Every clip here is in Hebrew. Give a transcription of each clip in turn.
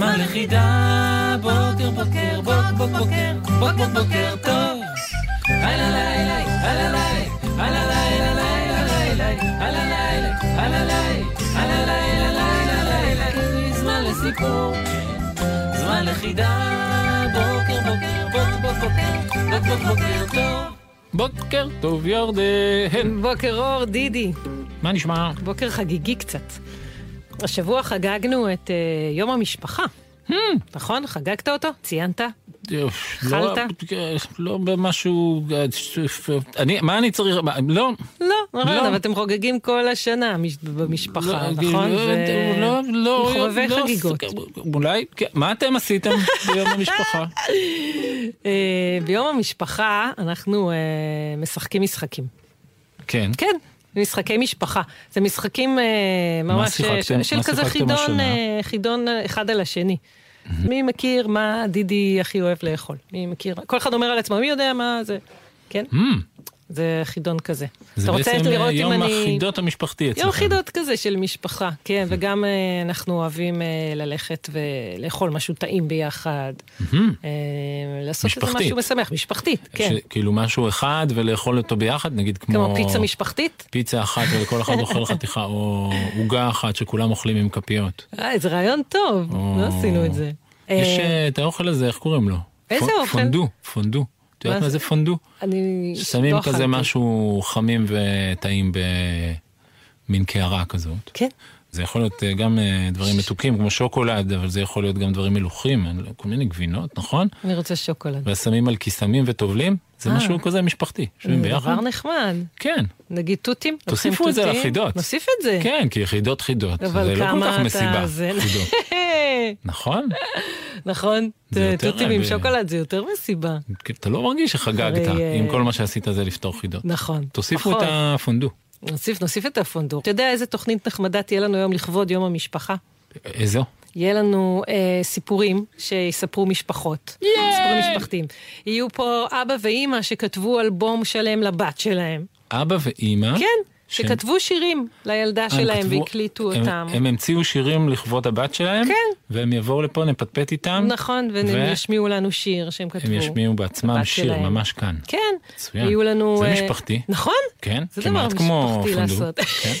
זמן לחידה. בוקר, בוקר, בוק, בוק, בוקר, בוק, בוק, בוקר טוב. הלא לילה, הלא לילה, הלא לילה, לילה, לילה, הלא לילה, הלא לילה, הלא לילה, לילה, לילה. זמן לסיפור. זמן לחידה, בוקר בוקר, בוק בוק בוקר, בוק בוק בוקר טוב. בוקר טוב ירדן. בוקר אור, דידי. מה נשמע? בוקר חגיגי קצת. השבוע חגגנו את uh, יום המשפחה. נכון? חגגת אותו? ציינת? אכלת? לא, לא במשהו... אני, מה אני צריך? מה, לא. לא, נכון, לא. אבל אתם חוגגים כל השנה מש- במשפחה, לא, נכון? לא, ו- לא, לא, מחובבי לא, חגיגות. אולי, כן. מה אתם עשיתם ביום המשפחה? אה, ביום המשפחה אנחנו אה, משחקים משחקים. כן. כן, משחקי משפחה. זה משחקים אה, ממש שיחקתם? אה, של כזה שיחקתם חידון? אה, חידון אה, אחד על השני. מי מכיר מה דידי הכי אוהב לאכול? מי מכיר? כל אחד אומר על עצמו, מי יודע מה זה? כן? זה חידון כזה. זה בעצם אם יום אני... החידות המשפחתי אצלכם. יום חידות כזה של משפחה, כן, וגם אה, אנחנו אוהבים אה, ללכת ולאכול משהו טעים ביחד. אה, לעשות איזה. משהו משמח, משפחתית, כן. ש- כאילו משהו אחד ולאכול אותו ביחד, נגיד כמו... כמו פיצה משפחתית. פיצה אחת ולכל אחד אוכל חתיכה, או עוגה אחת שכולם אוכלים עם כפיות. אה, זה רעיון טוב. לא עשינו את זה. יש אה, אה, את האוכל הזה, איך קוראים לו? איזה אוכל? פונדו, פונדו. את יודעת מה זה? פונדו? אני שמים לא כזה. משהו חמים וטעים במין קערה כזאת. כן. זה יכול להיות אה, גם אה, דברים מתוקים כמו שוקולד, אבל זה יכול להיות גם דברים מלוכים, אה, כל מיני גבינות, נכון? אני רוצה שוקולד. ושמים על קיסמים וטובלים, זה אה. משהו כזה משפחתי. יושבים ביחד? דבר נחמד. כן. נגיד תותים? תוסיפו את זה? לחידות. נוסיף את זה. כן, כי יחידות חידות. אבל זה לא כל כמה כך אתה מסיבה. זה-. נכון? נכון, תותים עם שוקולד זה יותר מסיבה. אתה לא מרגיש שחגגת, אה, אם כל מה שעשית זה לפתור חידות. נכון. תוסיפו את פחות. הפונדו. נוסיף, נוסיף את הפונדור. אתה יודע איזה תוכנית נחמדה תהיה לנו היום לכבוד יום המשפחה? איזו? יהיה לנו אה, סיפורים שיספרו משפחות. סיפורים משפחתיים. יהיו פה אבא ואימא שכתבו אלבום שלם לבת שלהם. אבא ואימא. כן, שכתבו שירים לילדה הם שלהם כתבו- והקליטו הם- אותם. הם המציאו שירים לכבוד הבת שלהם. כן. והם יבואו לפה, נפטפט איתם. נכון, והם ו- ישמיעו לנו שיר שהם כתבו. הם ישמיעו בעצמם שיר, שלהם. ממש כאן. כן. מצוין. יהיו לנו... זה אה, משפחתי. נכון? כן, זה כמעט כמו משפחתי פונדו. לעשות. כן,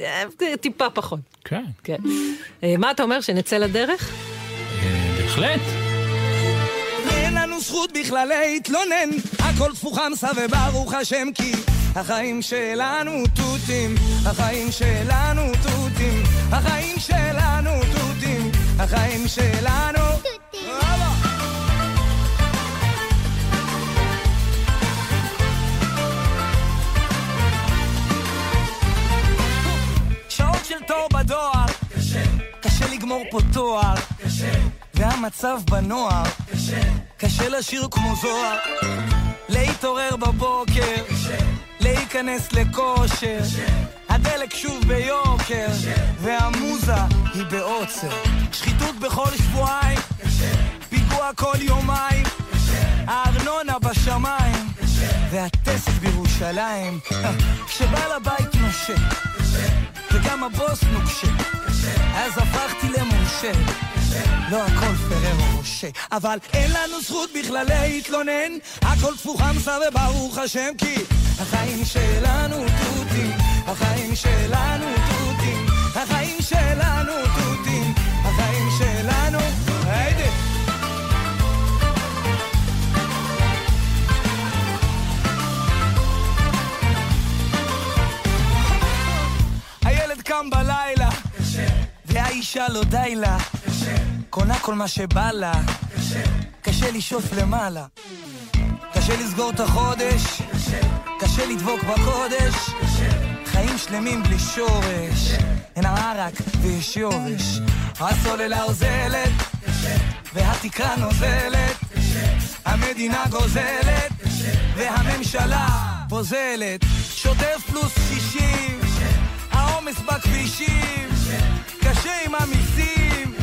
אה, טיפה פחות. כן, כן. אה, מה אתה אומר, שנצא לדרך? בהחלט. זכות בכלל להתלונן, הכל תפוחמסה וברוך השם כי החיים שלנו תותים, החיים שלנו תותים, החיים שלנו תותים, החיים שלנו הלאה. והמצב בנוער, קשה, קשה לשיר כמו זוהר, להתעורר בבוקר, קשה, להיכנס לכושר, קשה, הדלק שוב ביוקר, קשה, והמוזה היא בעוצר, שחיתות בכל שבועיים, קשה, פיגוע כל יומיים, קשה, הארנונה בשמיים, קשה, והטסט בירושלים, כשבעל הבית נושק וגם הבוס נוקשה. אז הפכתי למורשה. לא הכל פררו רושה. אבל אין לנו זכות בכלל להתלונן, הכל תפוחמסה וברוך השם כי החיים שלנו תותים, החיים שלנו תותים, החיים שלנו תותים, החיים שלנו... היידה! הילד קם בלילה, והאישה לא די לה, קונה כל מה שבא לה, קשה לשאוף למעלה, קשה לסגור את החודש, קשה לדבוק בקודש, חיים שלמים בלי שורש. אין הערק ויש יורש. הסוללה אוזלת, והתקרה נוזלת. המדינה גוזלת, והממשלה פוזלת. שוטף פלוס 60, העומס בכבישים, קשה עם המיסים,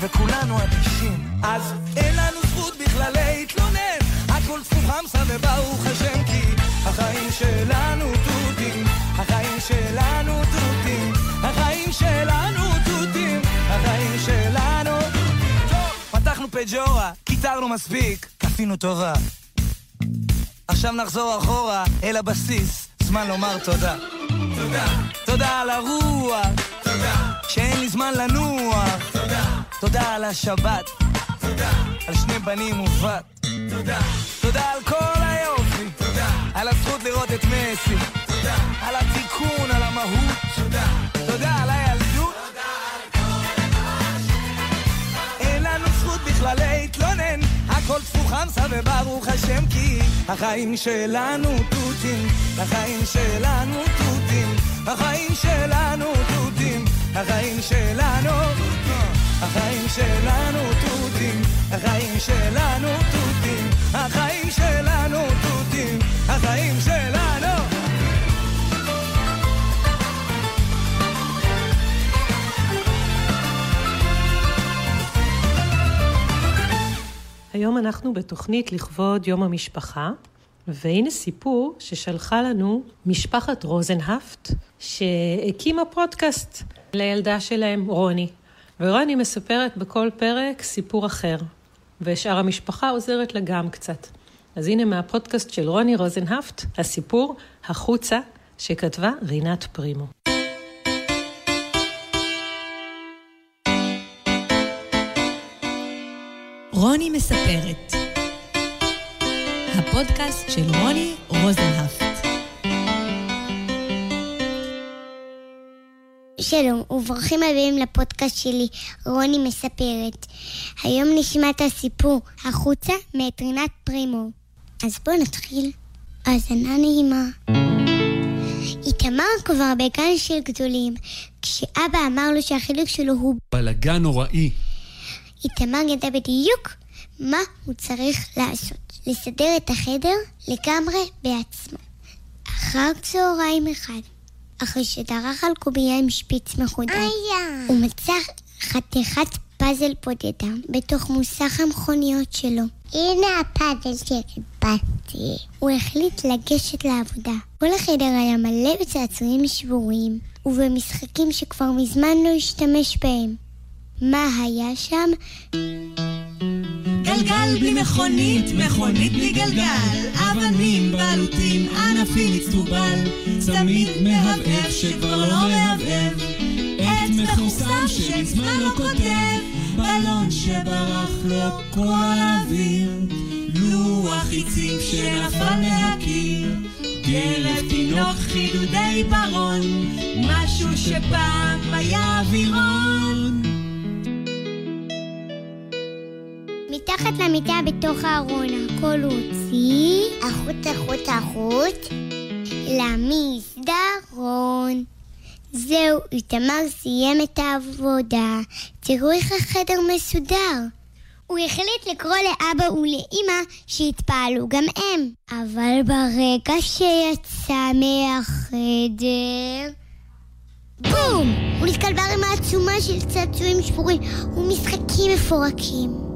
וכולנו אדישים. אז אין לנו זכות בכלל להתלונן, הכל תפוך חמסה וברוך השם כי החיים שלנו תותים, החיים שלנו תותים, החיים שלנו תותים, החיים שלנו טוב, פתחנו פג'ורה, קיצרנו מספיק, כפינו טובה. עכשיו נחזור אחורה אל הבסיס, זמן לומר תודה. תודה. תודה על הרוח. תודה. שאין לי זמן לנוח. תודה. תודה על השבת. תודה. על שני בנים ובת. תודה. תודה על כל היופי. תודה. על הזכות לראות את מסי. תודה. על התיקון, על המהות. תודה. תודה על הילדות. אין לנו זכות בכלל להתלונן. הכל תפוך חמסה וברוך השם כי החיים שלנו תותים, החיים שלנו תותים, החיים שלנו תותים, החיים שלנו החיים שלנו תותים, החיים שלנו תותים, החיים שלנו תותים, החיים שלנו היום אנחנו בתוכנית לכבוד יום המשפחה, והנה סיפור ששלחה לנו משפחת רוזנהפט, שהקימה פודקאסט לילדה שלהם, רוני. ורוני מספרת בכל פרק סיפור אחר, ושאר המשפחה עוזרת לה גם קצת. אז הנה מהפודקאסט של רוני רוזנהפט, הסיפור החוצה, שכתבה רינת פרימו. רוני מספרת. הפודקאסט של רוני רוזנהפט. שלום, וברוכים הבאים לפודקאסט שלי, רוני מספרת. היום נשמע את הסיפור החוצה מאת רינת פרימו. אז בואו נתחיל. האזנה נעימה. איתמר כבר בגן של גדולים, כשאבא אמר לו שהחילוק שלו הוא בלגן נוראי. איתמר ידע בדיוק מה הוא צריך לעשות. לסדר את החדר לגמרי בעצמו. אחר צהריים אחד, אחרי שדרך על קובייה עם שפיץ מחודד, הוא מצא חתיכת פאזל בודדה בתוך מוסך המכוניות שלו. הנה הפאזל שחיפשתי. הוא החליט לגשת לעבודה. כל החדר היה מלא בצעצועים שבורים, ובמשחקים שכבר מזמן לא השתמש בהם. מה היה שם? גלגל בלי מכונית, מכונית בלי גלגל, אבנים, בלוטים, ענפים הצטובל, צמיד מהבהב שכבר לא מהבהב, עט מחוסם שמזמן לא כותב, בלון שברח לו כל האוויר, לוח חיצים שנפל מהקיר, גרב תינוק חידודי ברון, משהו שפעם היה אווירון. מתחת למיטה בתוך הארון, הכל הוא הוציא, החוט, החוט, החוט, למסדרון. זהו, איתמר סיים את העבודה. תראו איך החדר מסודר. הוא החליט לקרוא לאבא ולאמא שיתפעלו גם הם. אבל ברגע שיצא מהחדר... בום! הוא נתקל בערימה עצומה של צעצועים שבורים ומשחקים מפורקים.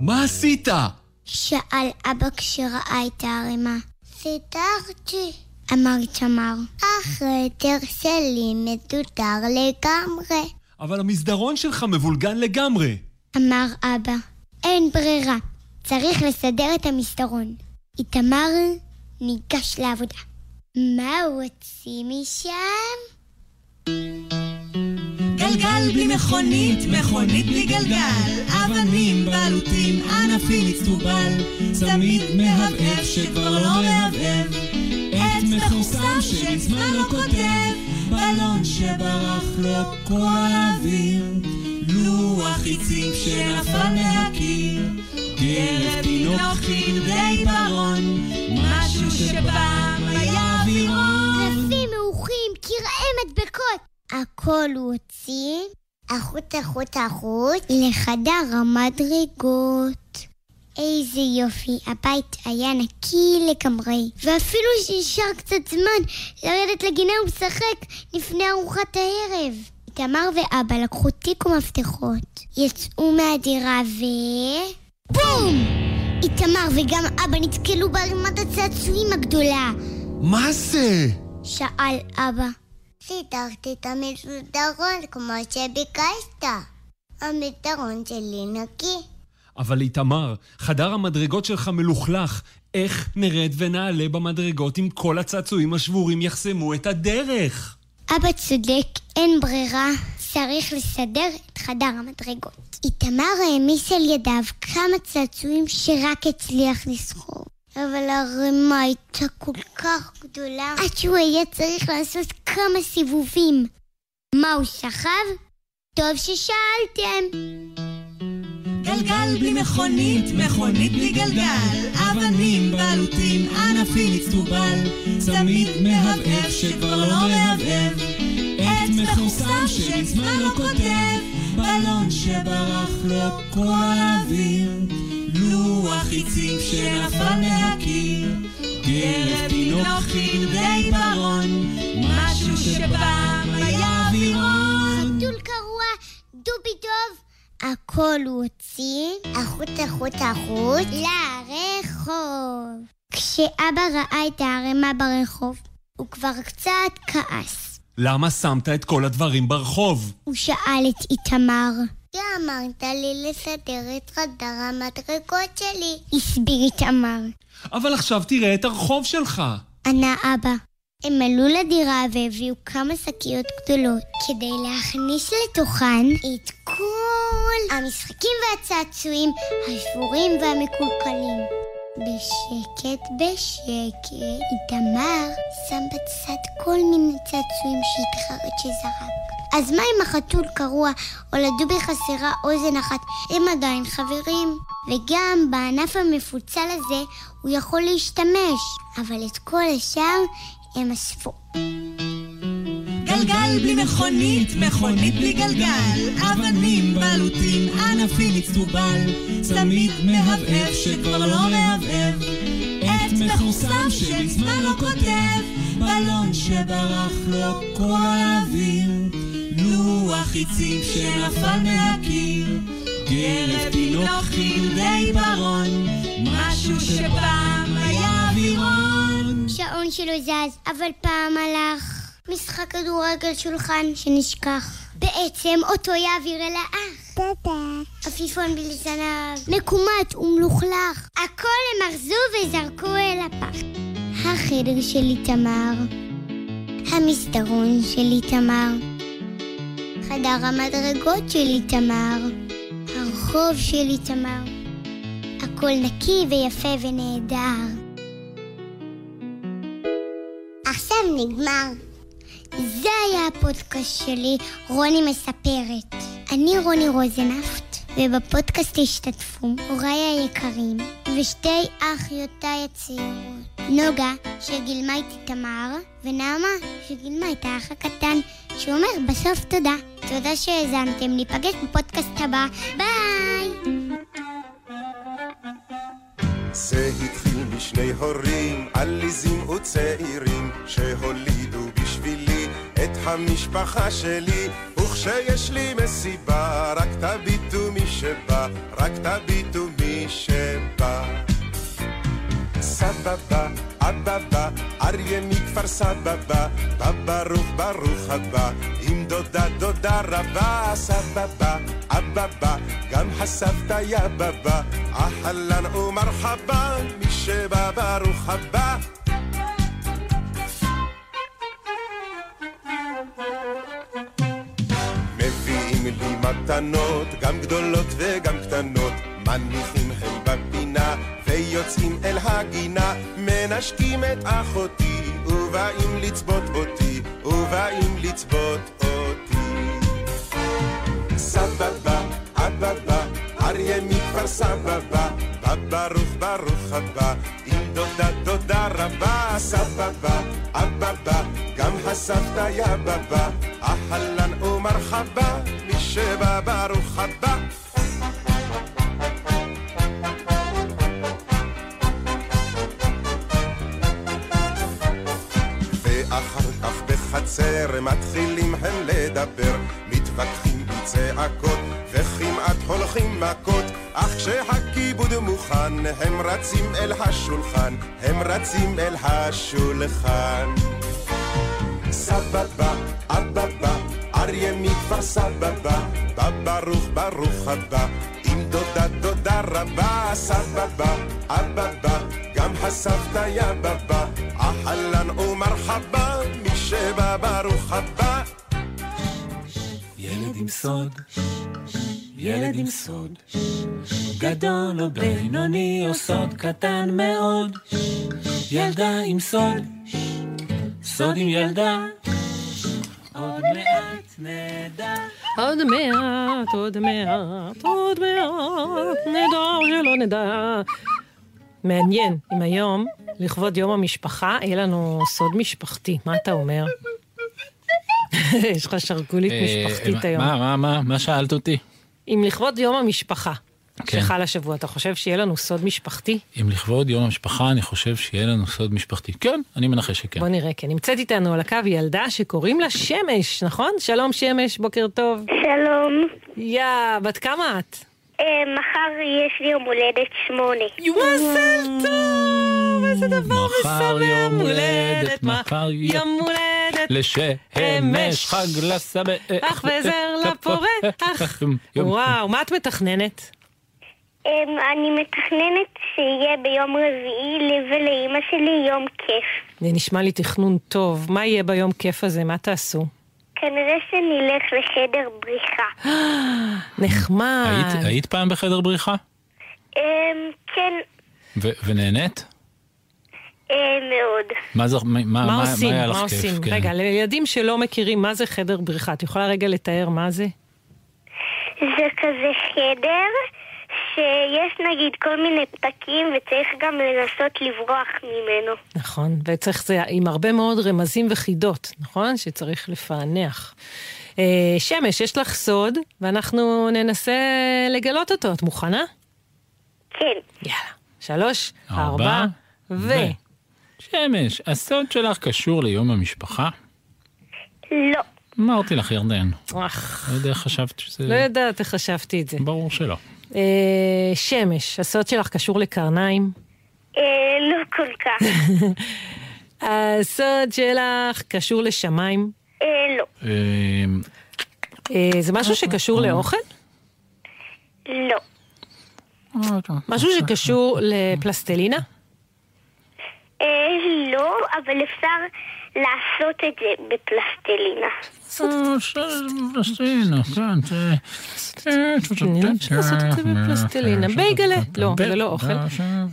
מה עשית? שאל אבא כשראה את הערימה. סידרתי, אמר איתמר. החדר שלי מסודר לגמרי, אבל המסדרון שלך מבולגן לגמרי. אמר אבא. אין ברירה, צריך לסדר את המסדרון. איתמר ניגש לעבודה. מה הוא הוציא משם? גלגל בלי מכונית, מכונית בלי גלגל, אבנים, בלוטים, ענפים הצטובל, צמיד מהבהב שכבר לא מהבהב, עט מחוסם שמזמן לא כותב, בלון שברח לו כל האוויר, לוח חיצים שנפל מהקיר, גרב תינוק חידודי ברון, משהו שפעם היה אווירון. קלפים מעוכים מדבקות. הכל הוא הוציא החוץ, החוץ, החוץ, לחדר המדרגות. איזה יופי, הבית היה נקי לגמרי, ואפילו שנשאר קצת זמן לרדת לגינה ולשחק לפני ארוחת הערב. איתמר ואבא לקחו תיק ומפתחות, יצאו מהדירה ו... בום! איתמר וגם אבא נתקלו בערימת הצעצועים הגדולה. מה זה? שאל אבא. סידרתי את המסדרון כמו שביקשת. המסדרון שלי נקי. אבל איתמר, חדר המדרגות שלך מלוכלך. איך נרד ונעלה במדרגות אם כל הצעצועים השבורים יחסמו את הדרך? אבא צודק, אין ברירה. צריך לסדר את חדר המדרגות. איתמר העמיס על ידיו כמה צעצועים שרק הצליח לסחוב. אבל הערימה הייתה כל כך גדולה, עד שהוא היה צריך לעשות כמה סיבובים. מה הוא שכב? טוב ששאלתם. גלגל בלי מכונית, מכונית בלי גלגל, אבנים, בלוטים, ענפים הצטובל, צמיד מהבהב שכבר לא מהבהב, עץ מחוסם שמזמן לא כותב, בלון שברח לו כל האוויר, לוח חיצים שנפל מהקיר, גרב תינוק חידודי ברון, משהו שפעם היה אווירון. חתול קרוע, דובי טוב. הכל הוא הוציא, החוץ החוץ החוץ, לרחוב. כשאבא ראה את הערימה ברחוב, הוא כבר קצת כעס. למה שמת את כל הדברים ברחוב? הוא שאל את איתמר. אמרת לי לסדר את חדר המדרגות שלי, הסביר איתמר. אבל עכשיו תראה את הרחוב שלך. ענה אבא. הם עלו לדירה והביאו כמה שקיות גדולות כדי להכניס לתוכן את כל המשחקים והצעצועים השבורים והמקולקלים. בשקט בשקט, איתמר שם בצד כל מיני צעצועים שהתחרט שזרק. אז מה אם החתול קרוע או לדובי חסרה אוזן אחת? הם עדיין חברים. וגם בענף המפוצל הזה הוא יכול להשתמש, אבל את כל השאר הם אספו. גלגל בלי מכונית, מכונית בלי גלגל, אבנים, בלוטים, ענפים הצטובל, צמיד מהבהב שכבר לא מהבהב, עט מחוסם שמזמן לא כותב, בלון שברח לו כל האוויר, לוח חיצים שנפל מהקיר, גרב תינוק חידודי ברון, משהו שפעם היה אווירון. שעון שלו זז, אבל פעם הלך. משחק כדורגל שולחן שנשכח. בעצם אותו יעביר אל האח. טאטה. עפיפון בלי זנב, מקומט ומלוכלך. הכל הם ארזו וזרקו אל הפח. החדר של איתמר. המסדרון של איתמר. חדר המדרגות של איתמר. הרחוב של איתמר. הכל נקי ויפה ונהדר. עכשיו נגמר. זה היה הפודקאסט שלי, רוני מספרת. אני רוני רוזנפט, ובפודקאסט השתתפו הוריי היקרים ושתי אחיותיי הצעירות. נוגה, שגילמה את איתמר, ונעמה, שגילמה את האח הקטן, שאומר בסוף תודה. תודה שהאזנתם, ניפגש בפודקאסט הבא. ביי! זה התחיל משני הורים עליזים וצעירים שהולידו בשבילי את המשפחה שלי וכשיש לי מסיבה רק תביטו מי שבא, רק תביטו מי שבא סבבה, אבא בא, אריה מכפר סבבה בא ברוך הבא עם דודה דודה רבה סבבה, אבא בא, גם הסבתא יא בבא אהלן ומרחבה מי שבא ברוך הבא מביאים לי מתנות, גם גדולות וגם קטנות, מניחים הם בפינה, ויוצאים אל הגינה, מנשקים את אחותי, ובאים לצבות אותי, ובאים לצבות אותי. סבבה, אבא בא, אריה מכפר סבבה, בא ברוך ברוך הבא, עם דודה דודה רבה, סבבה, אבבה, גם הסבתא יא בבא, אהלן ומרחבה, מי שבא ברוך הבא. בחצר מתחילים הם לדבר, מתווכחים בצעקות וכמעט הולכים מכות, אך כשהכיבוד מוכן הם רצים אל השולחן, הם רצים אל השולחן. סבבה, אבבה, אריה מכפר סבבה, בא ברוך ברוך הבא, עם דודה דודה רבה, סבבה, אבבה, גם הסבתא יא בבא, אהלן ומרחבה, שבא ברוך הבא. ילד עם סוד, ילד עם סוד, גדול או בינוני או סוד קטן מאוד, ילדה עם סוד, סוד עם ילדה, עוד מעט נדע. עוד מעט, עוד מעט, עוד מעט, נדע שלא נדע. מעניין, אם היום, לכבוד יום המשפחה, יהיה לנו סוד משפחתי. מה אתה אומר? יש לך שרוולית אה, משפחתית היום. מה, מה, מה, מה שאלת אותי? אם לכבוד יום המשפחה כן. שחל השבוע, אתה חושב שיהיה לנו סוד משפחתי? אם לכבוד יום המשפחה, אני חושב שיהיה לנו סוד משפחתי. כן, אני מנחש שכן. בוא נראה, כן. נמצאת איתנו על הקו ילדה שקוראים לה שמש, נכון? שלום שמש, בוקר טוב. שלום. יא, בת כמה את? אה, מחר יש לי יום הולדת שמונה. מזל טוב! איזה דבר מחר משמח! יום הולדת, מחר יום הולדת! לשמש חג לסבא. אח וזר לפורח. וואו, מה את מתכננת? אמ, אני מתכננת שיהיה ביום רביעי לי ולאימא שלי יום כיף. זה נשמע לי תכנון טוב. מה יהיה ביום כיף הזה? מה תעשו? כנראה שנלך לחדר בריחה. נחמד. היית- היית פעם בחדר בריחה? אמ, כן, ו- ונהנית? אה, מאוד. מה זה, מה, מה, מה מה עושים? היה לך מה כיף? עושים? כן. רגע, לילדים שלא מכירים מה זה חדר בריחה, את יכולה רגע לתאר מה זה? זה כזה חדר שיש נגיד כל מיני פתקים וצריך גם לנסות לברוח ממנו. נכון, וצריך זה עם הרבה מאוד רמזים וחידות, נכון? שצריך לפענח. אה, שמש, יש לך סוד, ואנחנו ננסה לגלות אותו. את מוכנה? כן. יאללה. שלוש, ארבע, ארבע, ו... שמש, הסוד שלך קשור ליום המשפחה? לא. אמרתי לך, ירדן. אך, לא יודע איך חשבת שזה... לא יודעת איך חשבתי את זה. ברור שלא. אה, שמש, הסוד שלך קשור לקרניים. אה, לא כל כך. הסוד שלך קשור לשמיים. אה, לא. אמ, אה, זה משהו שקשור לאוכל? לא. משהו שקשור לפלסטלינה? אה, לא, אבל אפשר לעשות את זה בפלסטלינה. פלסטינה, כן, זה... אני אפשר לעשות את זה בפלסטלינה. בייגלה. לא, זה לא אוכל.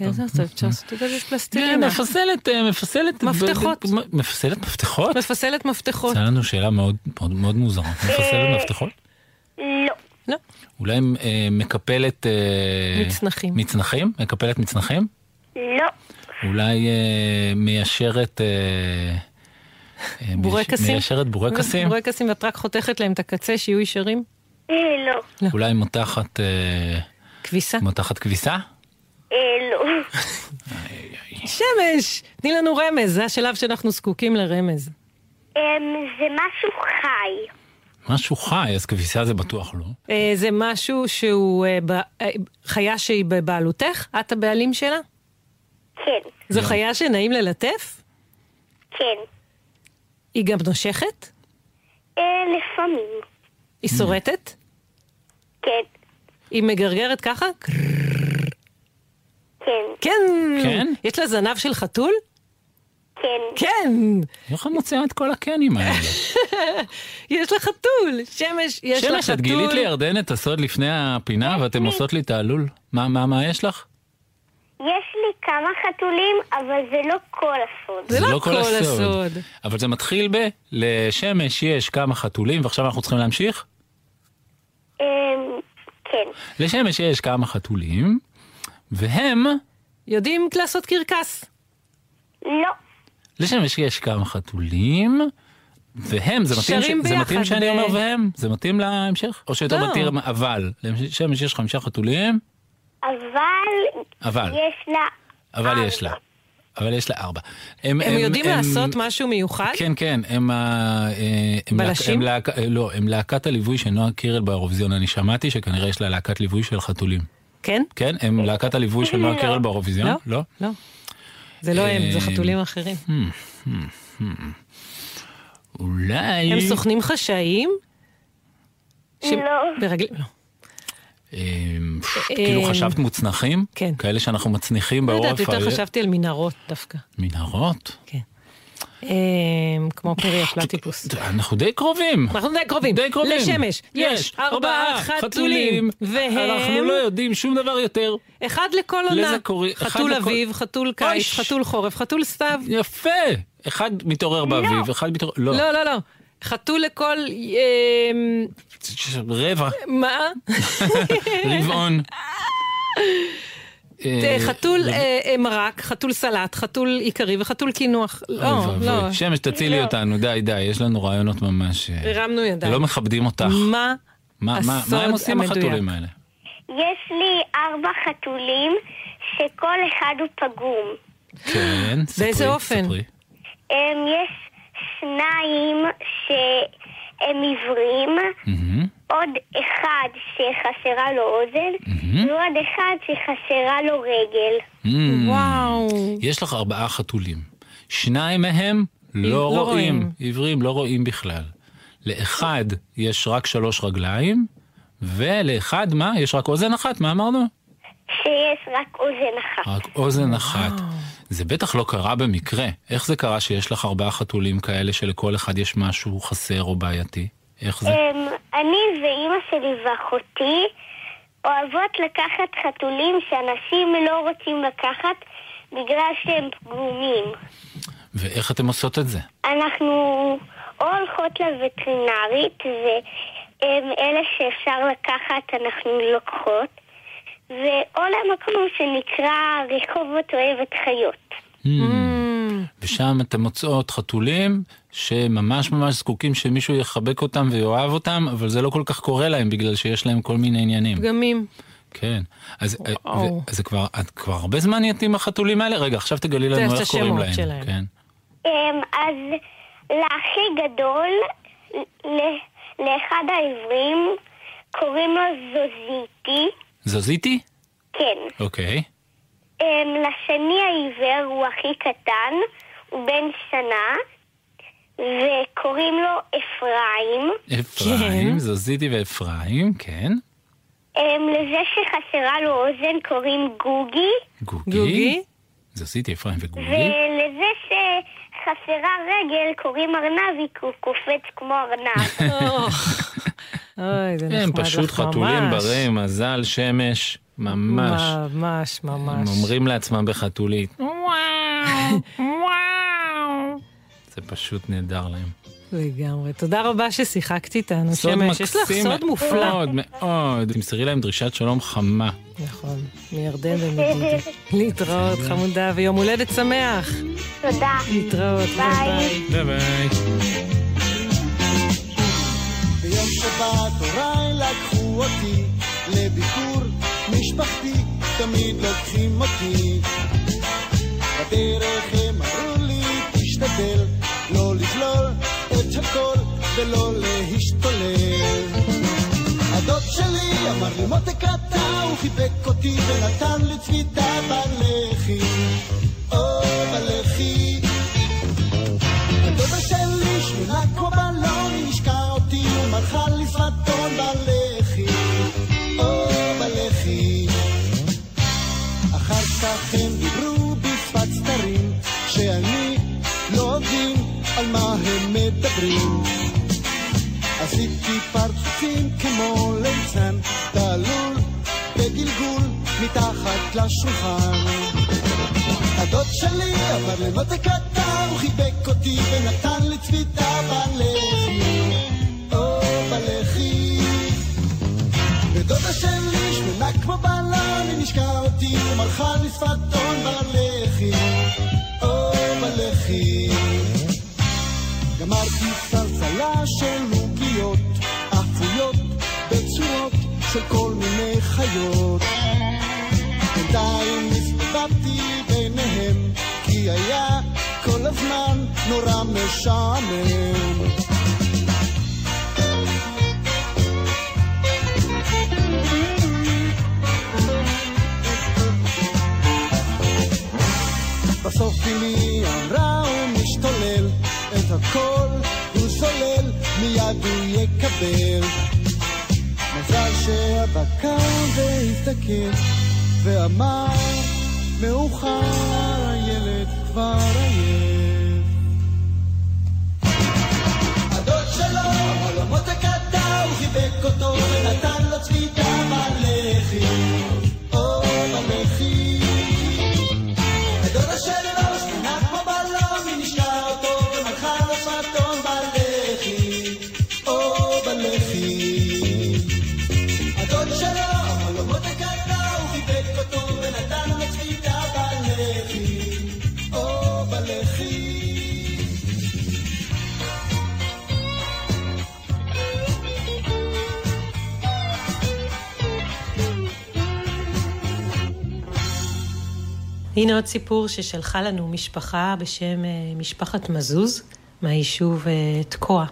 איזה אפשר לעשות את זה בפלסטלינה. מפסלת, אה, מפסלת... מפתחות. מפסלת מפתחות? מפסלת מפתחות. יצאה לנו שאלה מאוד מוזרה. מפסלת מפתחות? לא. לא. אולי אה, מקפלת... אה, מצנחים. מצנחים? מקפלת מצנחים? לא. אולי אה, מיישרת... אה, בורקסים? מיישרת בורקסים? בורקסים ואת רק חותכת להם את הקצה שיהיו ישרים? אה, לא. אולי מותחת... אה, כביסה? מותחת כביסה? לא. שמש! תני לנו רמז, זה השלב שאנחנו זקוקים לרמז. אמ, זה משהו חי. משהו חי, אז כביסה זה בטוח לא. זה משהו שהוא חיה שהיא בבעלותך? את הבעלים שלה? כן. זו חיה שנעים ללטף? כן. היא גם נושכת? אה, לפעמים. היא שורטת? כן. היא מגרגרת ככה? כן. כן! כן? יש לה זנב של חתול? כן. כן! איך את מוציאה את כל הקנים האלה? יש לה חתול! שמש, יש לה שמש, חתול. את גילית לירדן את הסוד לפני הפינה ואתם עושות לי תעלול? מה, מה, מה יש לך? יש לי כמה חתולים, אבל זה לא כל הסוד. זה לא כל הסוד. אבל זה מתחיל ב... לשמש יש כמה חתולים, ועכשיו אנחנו צריכים להמשיך? אמ, כן. לשמש יש כמה חתולים, והם, יודעים לעשות קרקס. לא. לשמש יש כמה חתולים, והם, זה מתאים, ש... זה מתאים שאני אומר והם? זה מתאים להמשך? או שיותר לא. מתאים אבל? לשמש יש חמישה חתולים, אבל אבל, יש לה... אבל יש לה. אבל יש לה ארבע. הם, הם יודעים לעשות משהו מיוחד? כן, כן, הם... אה, הם בלשים? להק- הם להק- לא, הם להקת הליווי של נועה קירל באירוויזיון. אני שמעתי שכנראה יש לה להקת ליווי של חתולים. כן? כן? הם להקת הליווי של נועה קירל באירוויזיון? לא. לא? לא. זה לא הם, זה אה, חתולים אחרים. אולי... הם סוכנים חשאיים? ש- לא. ברגל... לא. אה, כאילו חשבת מוצנחים? כן. כאלה שאנחנו מצניחים לא יודעת, בעורף יותר? חשבתי על מנהרות דווקא. מנהרות? כן. אה, כמו פרי הפלטיפוס. אנחנו די קרובים. אנחנו די קרובים. די קרובים. לשמש יש ארבעה חתולים, אנחנו לא והם יודעים שום דבר יותר. אחד לכל עונה. חתול אביב, חתול קיץ. חתול חורף, חתול סתיו. יפה. אחד מתעורר באביב, אחד מתעורר... לא. לא, לא, לא. חתול לכל... אה, רבע, מה? רבעון. אה, חתול אה, אה, מרק, חתול סלט, חתול עיקרי וחתול קינוח. לא. לא. שמש, תצילי אותנו, די, די, יש לנו רעיונות ממש... הרמנו ידיים. לא מכבדים אותך. מה מה הם עושים החתולים? האלה? יש לי ארבע חתולים שכל אחד הוא פגום. כן, באיזה ספרי, אופן? ספרי. הם, יש שניים שהם עיוורים. עוד אחד שחסרה לו אוזן, ועוד אחד שחסרה לו רגל. וואו. יש לך ארבעה חתולים. שניים מהם לא לא רואים. רואים. עיוורים לא רואים בכלל. לאחד יש רק שלוש רגליים, ולאחד מה? יש רק אוזן אחת, מה אמרנו? שיש רק אוזן אחת. רק אוזן אחת. זה בטח לא קרה במקרה. איך זה קרה שיש לך ארבעה חתולים כאלה שלכל אחד יש משהו חסר או בעייתי? איך זה? אמ, אני ואימא שלי ואחותי אוהבות לקחת חתולים שאנשים לא רוצים לקחת בגלל שהם פגומים. ואיך אתם עושות את זה? אנחנו או הולכות לווטרינרית, ואלה שאפשר לקחת אנחנו לוקחות, ואו למקום שנקרא רחובות אוהבת חיות. Mm. ושם אתם מוצאות חתולים שממש ממש זקוקים שמישהו יחבק אותם ויאהב אותם, אבל זה לא כל כך קורה להם בגלל שיש להם כל מיני עניינים. פגמים. כן. אז אה. ו- אז זה כבר, את כבר הרבה זמן נהיית עם החתולים האלה? רגע, עכשיו תגלי לנו איך קוראים להם. שלהם. כן. אמ, אז לאחי גדול, לאחד העברים, קוראים לו זוזיטי, זזיתי? כן. אוקיי. אמ, לשני העיוור הוא הכי קטן, הוא בן שנה, וקוראים לו אפרים. אפרים, זזיתי ואפרים, כן. אמ, לזה שחסרה לו אוזן קוראים גוגי, גוגי. גוגי? זזיתי, אפרים וגוגי. ולזה שחסרה רגל קוראים ארנבי, כי הוא קופץ כמו ארנב. אוי, זה נחמד. הם פשוט חתולים ברי מזל, שמש, ממש. ממש, הם ממש. אומרים לעצמם בחתולית, זה פשוט נהדר להם. לגמרי. תודה רבה ששיחקת איתנו, שמש. יש לך סוד מופלא. מאוד מאוד. תמסרי להם דרישת שלום חמה. נכון, מירדן ומדודי. להתראות, חמודה, ויום הולדת שמח. תודה. להתראות, ביי ביי. ביי. ביי הוריי לקחו אותי לביקור משפחתי, תמיד לוקחים אותי. בדרך הם אמרו לי, תשתדל לא לגלול את הכל ולא להשתולל. הדוד שלי אמר לי מותק אתה, הוא חיבק אותי ונתן לי צביטה בלחי. או בלחי. על מה הם מדברים. עשיתי פרצופים כמו ליצן, תלול בגלגול מתחת לשולחן. הדוד שלי עבר למותק קטן, הוא חיבק אותי ונתן לי צביתה בלחי, או בלחי. ודודה שלי שמנה כמו בלון, היא נשקע אותי ומרחה לי שפתון בלחי, או בלחי. של כל מיני חיות. בינתיים הסתובבתי ביניהם, כי היה כל הזמן נורא משעמם. בסוף אמי אמרה הוא משתולל את הכל הוא סולל מיד הוא יקבל קם והסתכל ואמר מאוחר הילד כבר עייף. הדוד שלו עולמות הקטע הוא חיבק אותו ונתן לו צביתה בלחי. או בלחי הנה עוד סיפור ששלחה לנו משפחה בשם אה, משפחת מזוז מהיישוב אה, תקוע,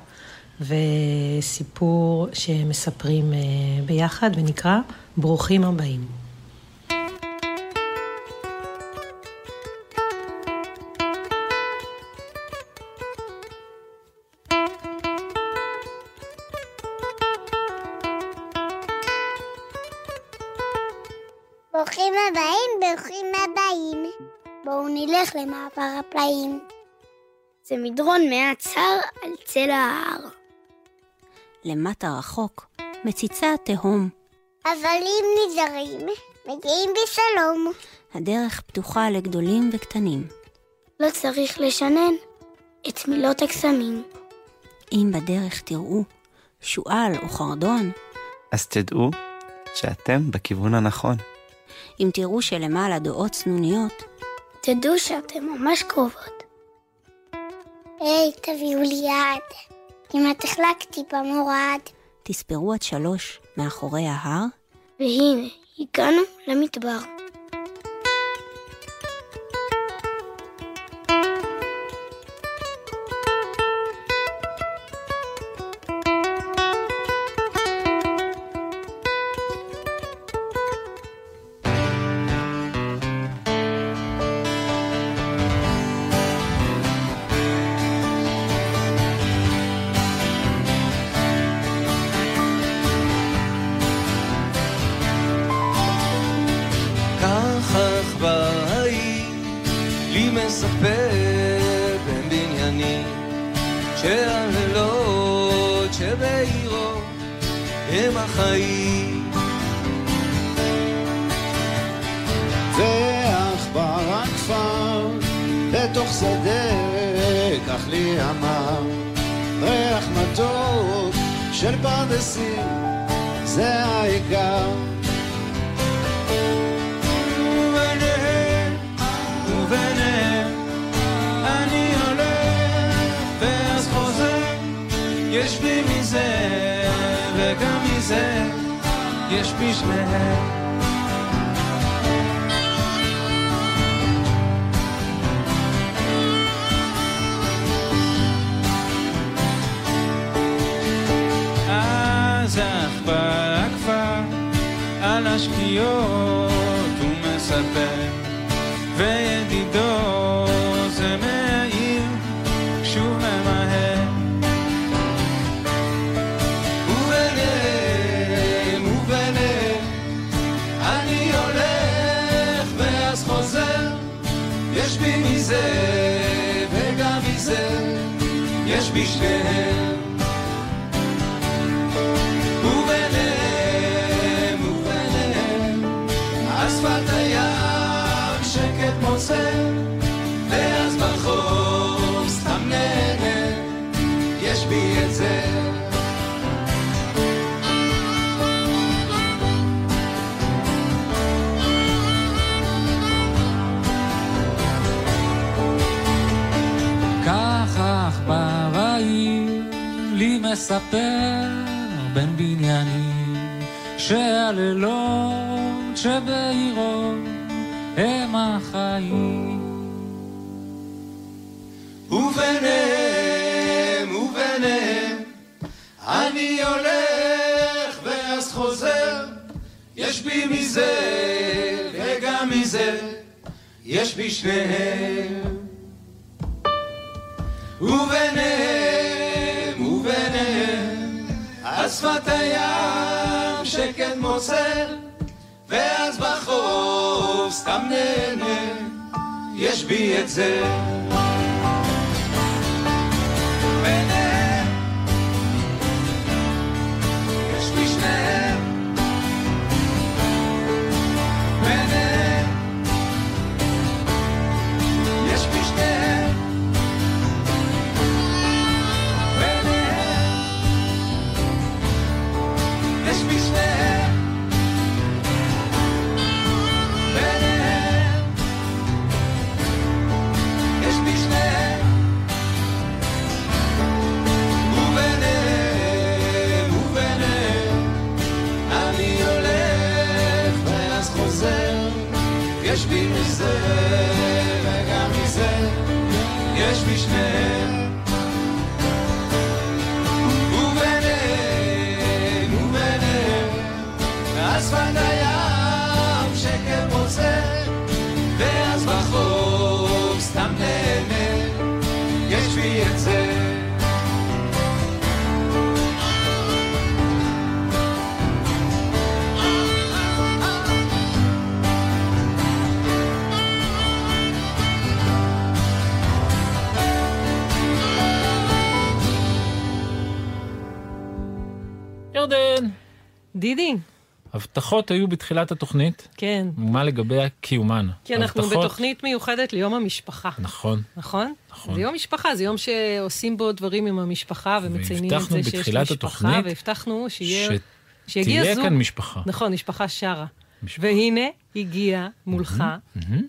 וסיפור שמספרים אה, ביחד ונקרא ברוכים הבאים. ברוכים הבאים, ברוכים הבאים. בואו נלך למעבר הפלאים. זה מדרון מעט צר על צל ההר. למטה רחוק, מציצה התהום. הבלים נזהרים, מגיעים בשלום. הדרך פתוחה לגדולים וקטנים. לא צריך לשנן את מילות הקסמים. אם בדרך תראו שועל או חרדון, אז תדעו שאתם בכיוון הנכון. אם תראו שלמעלה דעות צנוניות, תדעו שאתם ממש קרובות. היי, תביאו לי יד. כמעט החלקתי במורד. תספרו עד שלוש מאחורי ההר, והנה, הגענו למדבר. של פרדסים, זה העיקר. וביניהם, וביניהם, אני הולך ואז חוזר, יש בי מזה וגם מזה, יש בי שניהם. השקיעות הוא מספר וידידו זה מעיר שוב ממהר. וביניהם וביניהם אני הולך ואז חוזר יש בי מזה וגם מזה יש בי שניהם מספר בין בניינים שהלילות שבעירו הם החיים. וביניהם, וביניהם, אני הולך ואז חוזר, יש בי מזה וגם מזה, יש בי שניהם. וביניהם, שפת הים שקט מוסר, ואז בחוף סתם נהנה, יש בי את זה. דידי. הבטחות היו בתחילת התוכנית. כן. מה לגבי קיומן? כי אנחנו הבטחות- בתוכנית מיוחדת ליום המשפחה. נכון. נכון? נכון. זה יום משפחה, זה יום שעושים בו דברים עם המשפחה ומציינים את והבטחנו זה שיש בתחילת משפחה, התוכנית והבטחנו שיהיה... שתהיה שיגיע זוג. כאן משפחה. נכון, משפחה שרה. והנה, הגיע מולך,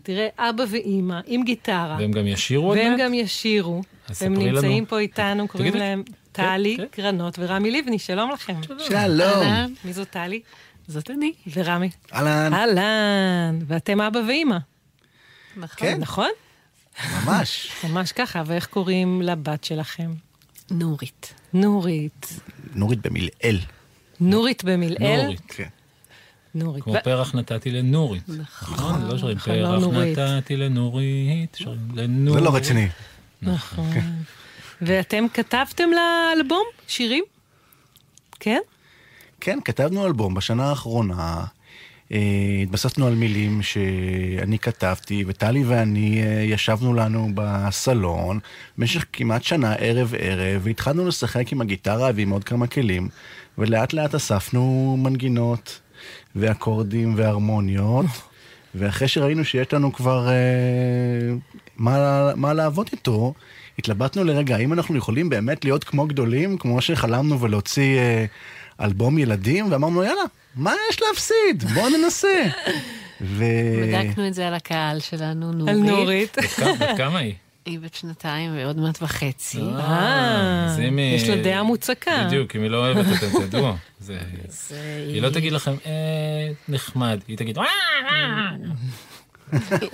תראה, אבא ואימא עם גיטרה. והם גם ישירו עוד והם מעט? גם ישירו. הם נמצאים לנו. פה איתנו, קוראים תגידי. להם טלי גרנות ורמי לבני, שלום לכם. שלום. אהלן. מי זאת טלי? זאת אני. ורמי. אהלן. אהלן. ואתם אבא ואימא. נכון. כן. נכון? ממש. ממש ככה, ואיך קוראים לבת שלכם? נורית. נורית. נורית במילאל. נורית במילאל? נורית. כן. נורית. כמו פרח נתתי לנורית. נכון, לא שרים נכון, לא פרח. נתתי לנורית, שרים לנורית. זה לא רציני. נכון. ואתם כתבתם לאלבום שירים? כן? כן, כתבנו אלבום בשנה האחרונה. אה, התבססנו על מילים שאני כתבתי, וטלי ואני אה, ישבנו לנו בסלון במשך כמעט שנה, ערב-ערב, והתחלנו לשחק עם הגיטרה ועם עוד כמה כלים, ולאט לאט אספנו מנגינות ואקורדים והרמוניות, ואחרי שראינו שיש לנו כבר אה, מה, מה לעבוד איתו, התלבטנו לרגע, האם אנחנו יכולים באמת להיות כמו גדולים, כמו שחלמנו ולהוציא אה, אלבום ילדים, ואמרנו, יאללה, מה יש להפסיד? בואו ננסה. ו... בדקנו את זה על הקהל שלנו, נורית. על נורית. בת כמה- היא? היא בת שנתיים ועוד מעט וחצי. אה, זה מ- יש לה דעה מוצקה. בדיוק, אם היא לא אוהבת, אתם תדעו. זה- היא לא תגיד לכם, אה, נחמד, היא תגיד, "אה, אה."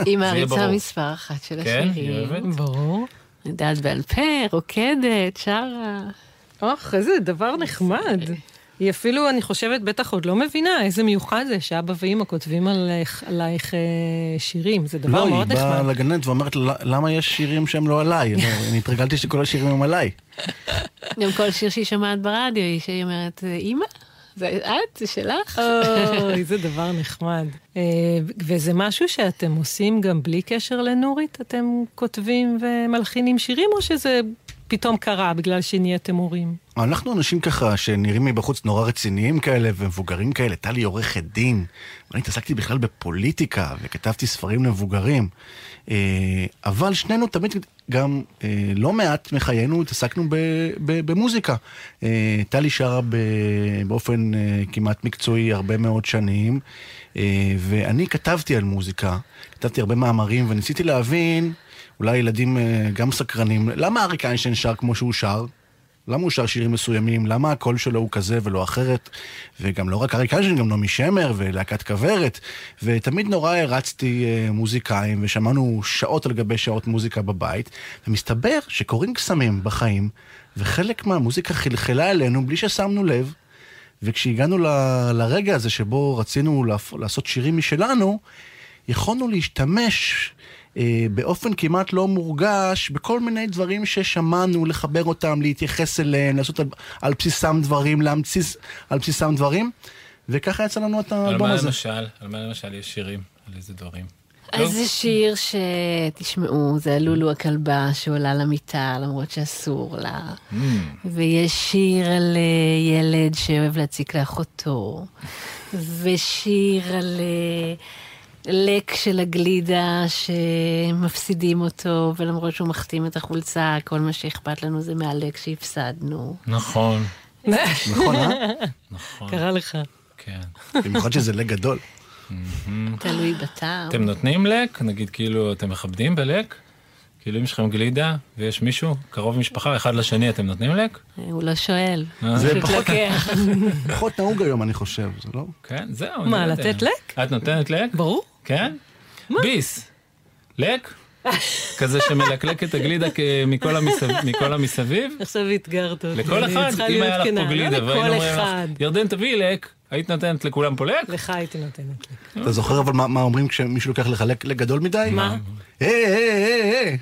היא מעריצה. מספר אחת של כן? השירים. היא אוהבת? ברור. יודעת בעל פה, רוקדת, שרה. אוח, איזה דבר נחמד. היא אפילו, אני חושבת, בטח עוד לא מבינה איזה מיוחד זה שאבא ואימא כותבים עלייך, עלייך אה, שירים. זה דבר לא, היא מאוד באה נחמד. לגננת ואומרת, "ל- למה יש שירים שהם לא עליי? לא, אני התרגלתי שכל השירים הם עליי. גם כל שיר שהיא שומעת ברדיו, היא שהיא אומרת, אמא, זה את? זה שלך? אוי, איזה דבר נחמד. אה, וזה משהו שאתם עושים גם בלי קשר לנורית? אתם כותבים ומלחינים שירים, או שזה פתאום קרה בגלל שנהייתם הורים? אנחנו אנשים ככה שנראים מבחוץ נורא רציניים כאלה ומבוגרים כאלה. טלי עורכת דין, ואני התעסקתי בכלל בפוליטיקה וכתבתי ספרים למבוגרים. אה, אבל שנינו תמיד גם אה, לא מעט מחיינו התעסקנו ב- ב- במוזיקה. אה, שרה ב- באופן אה, כמעט מקצועי הרבה מאוד שנים, אה, ואני כתבתי על מוזיקה, כתבתי הרבה מאמרים וניסיתי להבין, אולי ילדים אה, גם סקרנים, למה אריק איינשטיין שר כמו שהוא שר? למה הוא שר שירים מסוימים? למה הקול שלו הוא כזה ולא אחרת? וגם לא רק אריק איינשטיין, גם נעמי שמר ולהקת כוורת. ותמיד נורא הרצתי אה, מוזיקאים, ושמענו שעות על גבי שעות מוזיקה בבית, ומסתבר שקורים קסמים בחיים, וחלק מהמוזיקה חלחלה אלינו בלי ששמנו לב. וכשהגענו ל- לרגע הזה שבו רצינו לעשות שירים משלנו, יכולנו להשתמש באופן כמעט לא מורגש בכל מיני דברים ששמענו, לחבר אותם, להתייחס אליהם, לעשות על, על בסיסם דברים, להמציא על בסיסם דברים, וככה יצא לנו את על האלבום מה הזה. למשל? על מה למשל יש שירים? על איזה דברים? אז זה שיר שתשמעו, זה הלולו הכלבה שעולה למיטה למרות שאסור לה. Mm. ויש שיר על אה, ילד שאוהב להציק לאחותו. ושיר על אה, לק של הגלידה שמפסידים אותו, ולמרות שהוא מחתים את החולצה, כל מה שאכפת לנו זה מהלק שהפסדנו. נכון. נכון, אה? נכון. קרה לך. כן. במיוחד שזה לג גדול. תלוי בטעם. אתם נותנים לק? נגיד כאילו אתם מכבדים בלק? כאילו אם יש לכם גלידה ויש מישהו, קרוב משפחה, אחד לשני, אתם נותנים לק? הוא לא שואל, אה. זה פחות- נהוג היום, אני חושב, זה לא? כן, זהו. מה, לא. לתת לק? את נותנת לק? ברור. כן? ביס. לק? כזה שמלקלק את הגלידה מכל המסב- מכל המסביב? עכשיו אתגרת אותי. לכל אחד, אם היה לך. פה גלידה, לא והיינו לכל אומרים אחד. לך, ירדן תביאי לק, היית נותנת לכולם פה לק? לך הייתי נותנת לי. אתה זוכר אבל מה, מה אומרים כשמישהו לוקח לך לק לק גדול מדי? מה? היי, היי, היי, היי.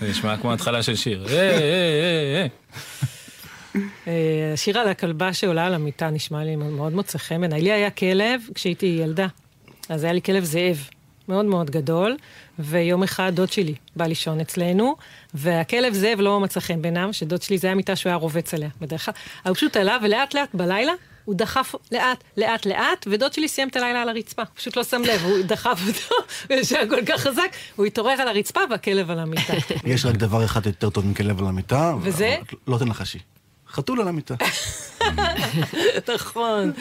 זה נשמע כמו התחלה של שיר. אה, אה, אה, אה. אה, השיר על הכלבה שעולה על המיטה נשמע לי מאוד מוצא חן בעיניי. לי היה כלב כשהייתי ילדה. אז היה לי כלב זאב, מאוד מאוד גדול, ויום אחד דוד שלי בא לישון אצלנו, והכלב זאב לא מצא חן בעיניו, שדוד שלי זה היה מיטה שהוא היה רובץ עליה בדרך כלל. הוא פשוט עלה, ולאט לאט בלילה הוא דחף לאט, לאט, לאט, ודוד שלי סיים את הלילה על הרצפה. פשוט לא שם לב, הוא דחף אותו, וזה כל כך חזק, הוא התעורר על הרצפה והכלב על המיטה. יש רק דבר אחד יותר טוב מכלב על המיטה. וזה? לא תנחשי. חתול על המיטה. נכון.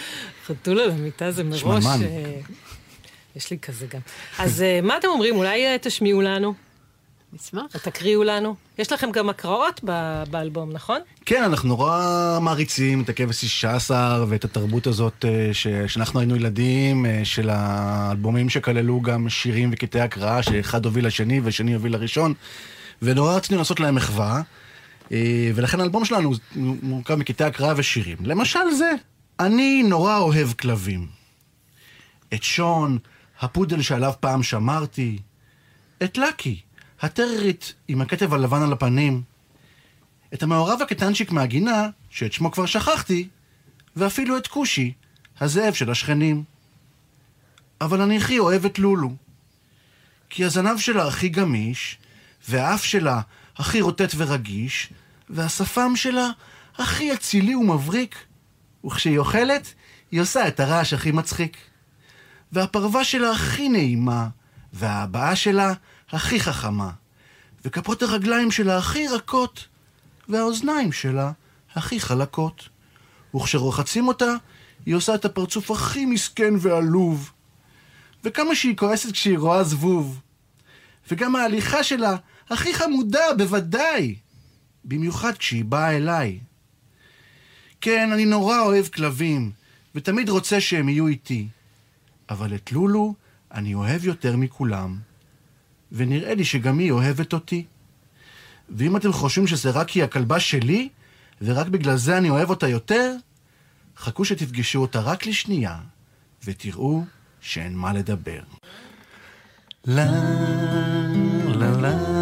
חתול על המיטה זה מראש... שמנמן. אה, יש לי כזה גם. אז אה, מה אתם אומרים? אולי אה, תשמיעו לנו? נשמח. תקריאו לנו? יש לכם גם הקראות ב- באלבום, נכון? כן, אנחנו נורא מעריצים את הכבש 16 ואת התרבות הזאת ש... שאנחנו היינו ילדים, של האלבומים שכללו גם שירים וקטעי הקראה, שאחד הוביל לשני ושני הוביל לראשון, ונורא רצינו לעשות להם מחווה, ולכן האלבום שלנו מורכב מקטעי הקראה ושירים. למשל זה, אני נורא אוהב כלבים. את שון, הפודל שעליו פעם שמרתי, את לקי, הטררית עם הכתב הלבן על הפנים, את המעורב הקטנצ'יק מהגינה, שאת שמו כבר שכחתי, ואפילו את כושי, הזאב של השכנים. אבל אני הכי אוהב את לולו. כי הזנב שלה הכי גמיש, והאף שלה הכי רוטט ורגיש, והשפם שלה הכי אצילי ומבריק. וכשהיא אוכלת, היא עושה את הרעש הכי מצחיק. והפרווה שלה הכי נעימה, וההבעה שלה הכי חכמה. וכפות הרגליים שלה הכי רכות, והאוזניים שלה הכי חלקות. וכשרוחצים אותה, היא עושה את הפרצוף הכי מסכן ועלוב. וכמה שהיא כועסת כשהיא רואה זבוב. וגם ההליכה שלה הכי חמודה, בוודאי. במיוחד כשהיא באה אליי. כן, אני נורא אוהב כלבים, ותמיד רוצה שהם יהיו איתי. אבל את לולו אני אוהב יותר מכולם. ונראה לי שגם היא אוהבת אותי. ואם אתם חושבים שזה רק כי הכלבה שלי, ורק בגלל זה אני אוהב אותה יותר, חכו שתפגשו אותה רק לשנייה, ותראו שאין מה לדבר. לה, לה, לה,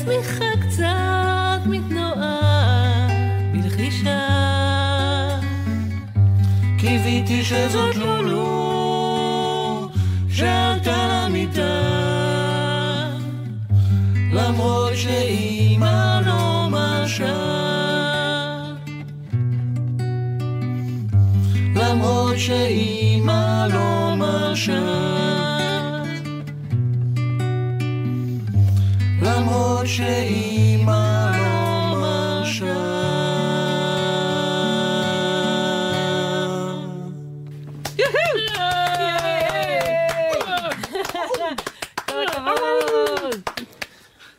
שהשמיכה קצת מתנועת בלחישה. קיוויתי שזאת לולו, שעלתה למיטה, למרות שאימא לא מרשה. למרות שאימא לא מרשה. שאימא לא מרשה.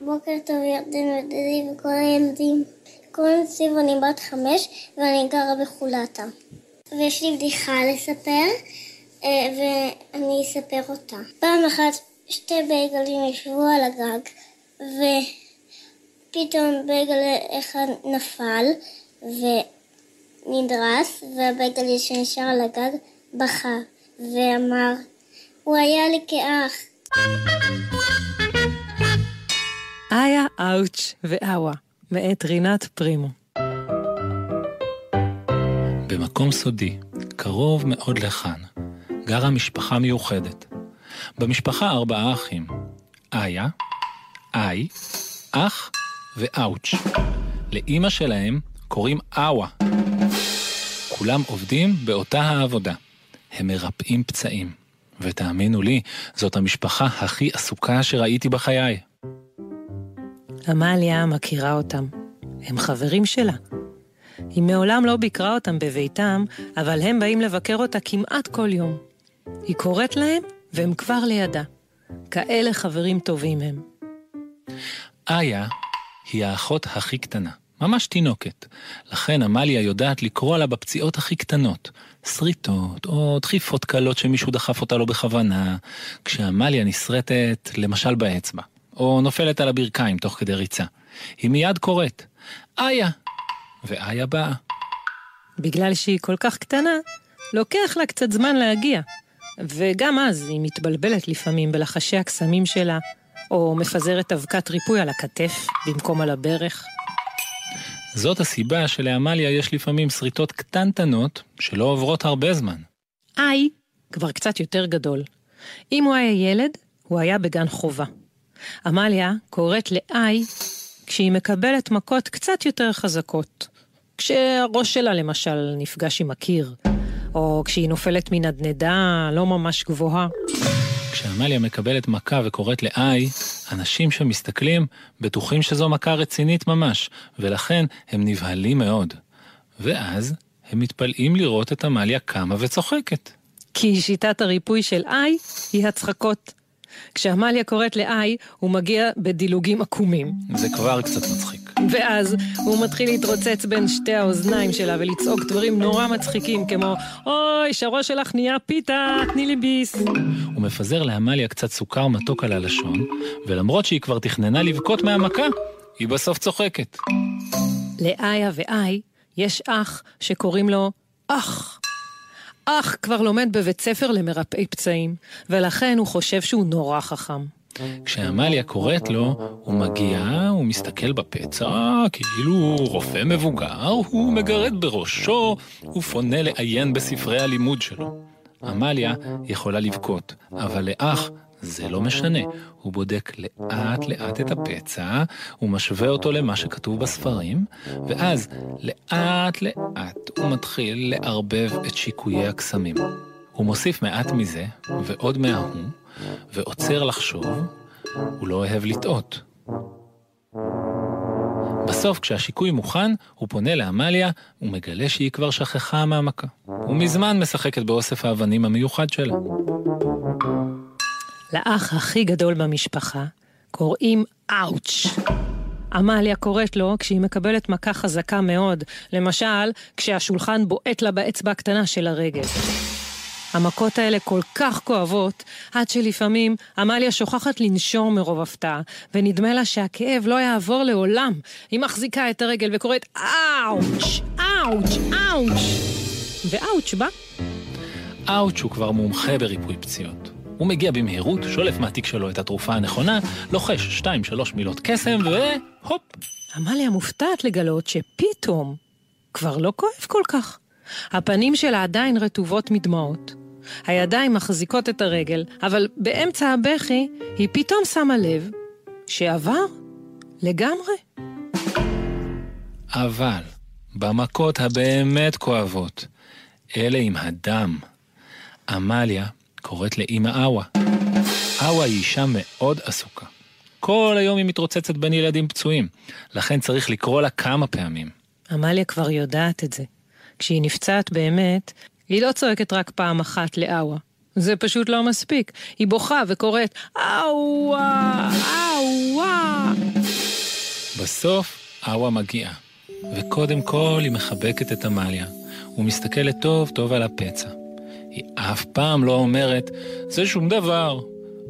בוקר טוב ירדן ודדי וכל הילדים. קוראים סיב, אני בת חמש ואני גרה בחולתה. ויש לי בדיחה לספר, אה, ואני אספר אותה. פעם אחת שתי בייגלים ישבו על הגג, ופתאום בייגל אחד נפל ונדרס, והבייגל שנשאר על הגג בכה ואמר, הוא היה לי כאח. איה, אאוץ' ואאווה, מאת רינת פרימו. במקום סודי, קרוב מאוד לכאן, גרה משפחה מיוחדת. במשפחה ארבעה אחים. איה, איי, אח ואאוץ'. לאימא שלהם קוראים אאווה. כולם עובדים באותה העבודה. הם מרפאים פצעים. ותאמינו לי, זאת המשפחה הכי עסוקה שראיתי בחיי. עמליה מכירה אותם. הם חברים שלה. היא מעולם לא ביקרה אותם בביתם, אבל הם באים לבקר אותה כמעט כל יום. היא קוראת להם, והם כבר לידה. כאלה חברים טובים הם. איה היא האחות הכי קטנה, ממש תינוקת. לכן עמליה יודעת לקרוא לה בפציעות הכי קטנות. שריטות, או דחיפות קלות שמישהו דחף אותה לא בכוונה, כשעמליה נסרטת, למשל באצבע, או נופלת על הברכיים תוך כדי ריצה. היא מיד קוראת, איה, ואיה באה. בגלל שהיא כל כך קטנה, לוקח לה קצת זמן להגיע. וגם אז היא מתבלבלת לפעמים בלחשי הקסמים שלה, או מפזרת אבקת ריפוי על הכתף במקום על הברך. זאת הסיבה שלעמליה יש לפעמים שריטות קטנטנות שלא עוברות הרבה זמן. איי כבר קצת יותר גדול. אם הוא היה ילד, הוא היה בגן חובה. עמליה קוראת לאיי כשהיא מקבלת מכות קצת יותר חזקות. כשהראש שלה למשל נפגש עם הקיר, או כשהיא נופלת מנדנדה לא ממש גבוהה. כשעמליה מקבלת מכה וקוראת לאיי, אנשים שמסתכלים בטוחים שזו מכה רצינית ממש, ולכן הם נבהלים מאוד. ואז הם מתפלאים לראות את עמליה קמה וצוחקת. כי שיטת הריפוי של איי היא הצחקות. כשעמליה קוראת לאיי, הוא מגיע בדילוגים עקומים. זה כבר קצת מצחיק. ואז הוא מתחיל להתרוצץ בין שתי האוזניים שלה ולצעוק דברים נורא מצחיקים, כמו אוי, שהראש שלך נהיה פיתה, תני לי ביס. הוא מפזר לעמליה קצת סוכר מתוק על הלשון, ולמרות שהיא כבר תכננה לבכות מהמכה, היא בסוף צוחקת. לאיה ואיי יש אח שקוראים לו אח. אח כבר לומד בבית ספר למרפאי פצעים, ולכן הוא חושב שהוא נורא חכם. כשעמליה קוראת לו, הוא מגיע, הוא מסתכל בפצע, כאילו הוא רופא מבוגר, הוא מגרד בראשו, הוא פונה לעיין בספרי הלימוד שלו. עמליה יכולה לבכות, אבל לאח זה לא משנה. הוא בודק לאט לאט את הפצע, הוא משווה אותו למה שכתוב בספרים, ואז לאט לאט הוא מתחיל לערבב את שיקויי הקסמים. הוא מוסיף מעט מזה, ועוד מההוא, ועוצר לחשוב, הוא לא אוהב לטעות. בסוף, כשהשיקוי מוכן, הוא פונה לעמליה ומגלה שהיא כבר שכחה מהמכה. הוא מזמן משחקת באוסף האבנים המיוחד שלה. לאח הכי גדול במשפחה קוראים אאוץ'. עמליה קוראת לו כשהיא מקבלת מכה חזקה מאוד, למשל, כשהשולחן בועט לה באצבע הקטנה של הרגל. המכות האלה כל כך כואבות, עד שלפעמים עמליה שוכחת לנשור מרוב הפתעה, ונדמה לה שהכאב לא יעבור לעולם. היא מחזיקה את הרגל וקוראת אאוץ', אאוץ', אאוץ'. ואאוץ' בא. אאוץ' הוא כבר מומחה בריפוי פציעות. הוא מגיע במהירות, שולף מהתיק שלו את התרופה הנכונה, לוחש שתיים שלוש מילות קסם, והופ. עמליה מופתעת לגלות שפתאום כבר לא כואב כל כך. הפנים שלה עדיין רטובות מדמעות. הידיים מחזיקות את הרגל, אבל באמצע הבכי היא פתאום שמה לב שעבר לגמרי. אבל במכות הבאמת כואבות, אלה עם הדם, עמליה קוראת לאמא אווה. אווה היא אישה מאוד עסוקה. כל היום היא מתרוצצת בין ילדים פצועים, לכן צריך לקרוא לה כמה פעמים. עמליה כבר יודעת את זה. כשהיא נפצעת באמת, היא לא צועקת רק פעם אחת לאווה. זה פשוט לא מספיק. היא בוכה וקוראת, אווה, אווה. בסוף אווה מגיעה, וקודם כל היא מחבקת את עמליה, ומסתכלת טוב טוב על הפצע. היא אף פעם לא אומרת, זה שום דבר,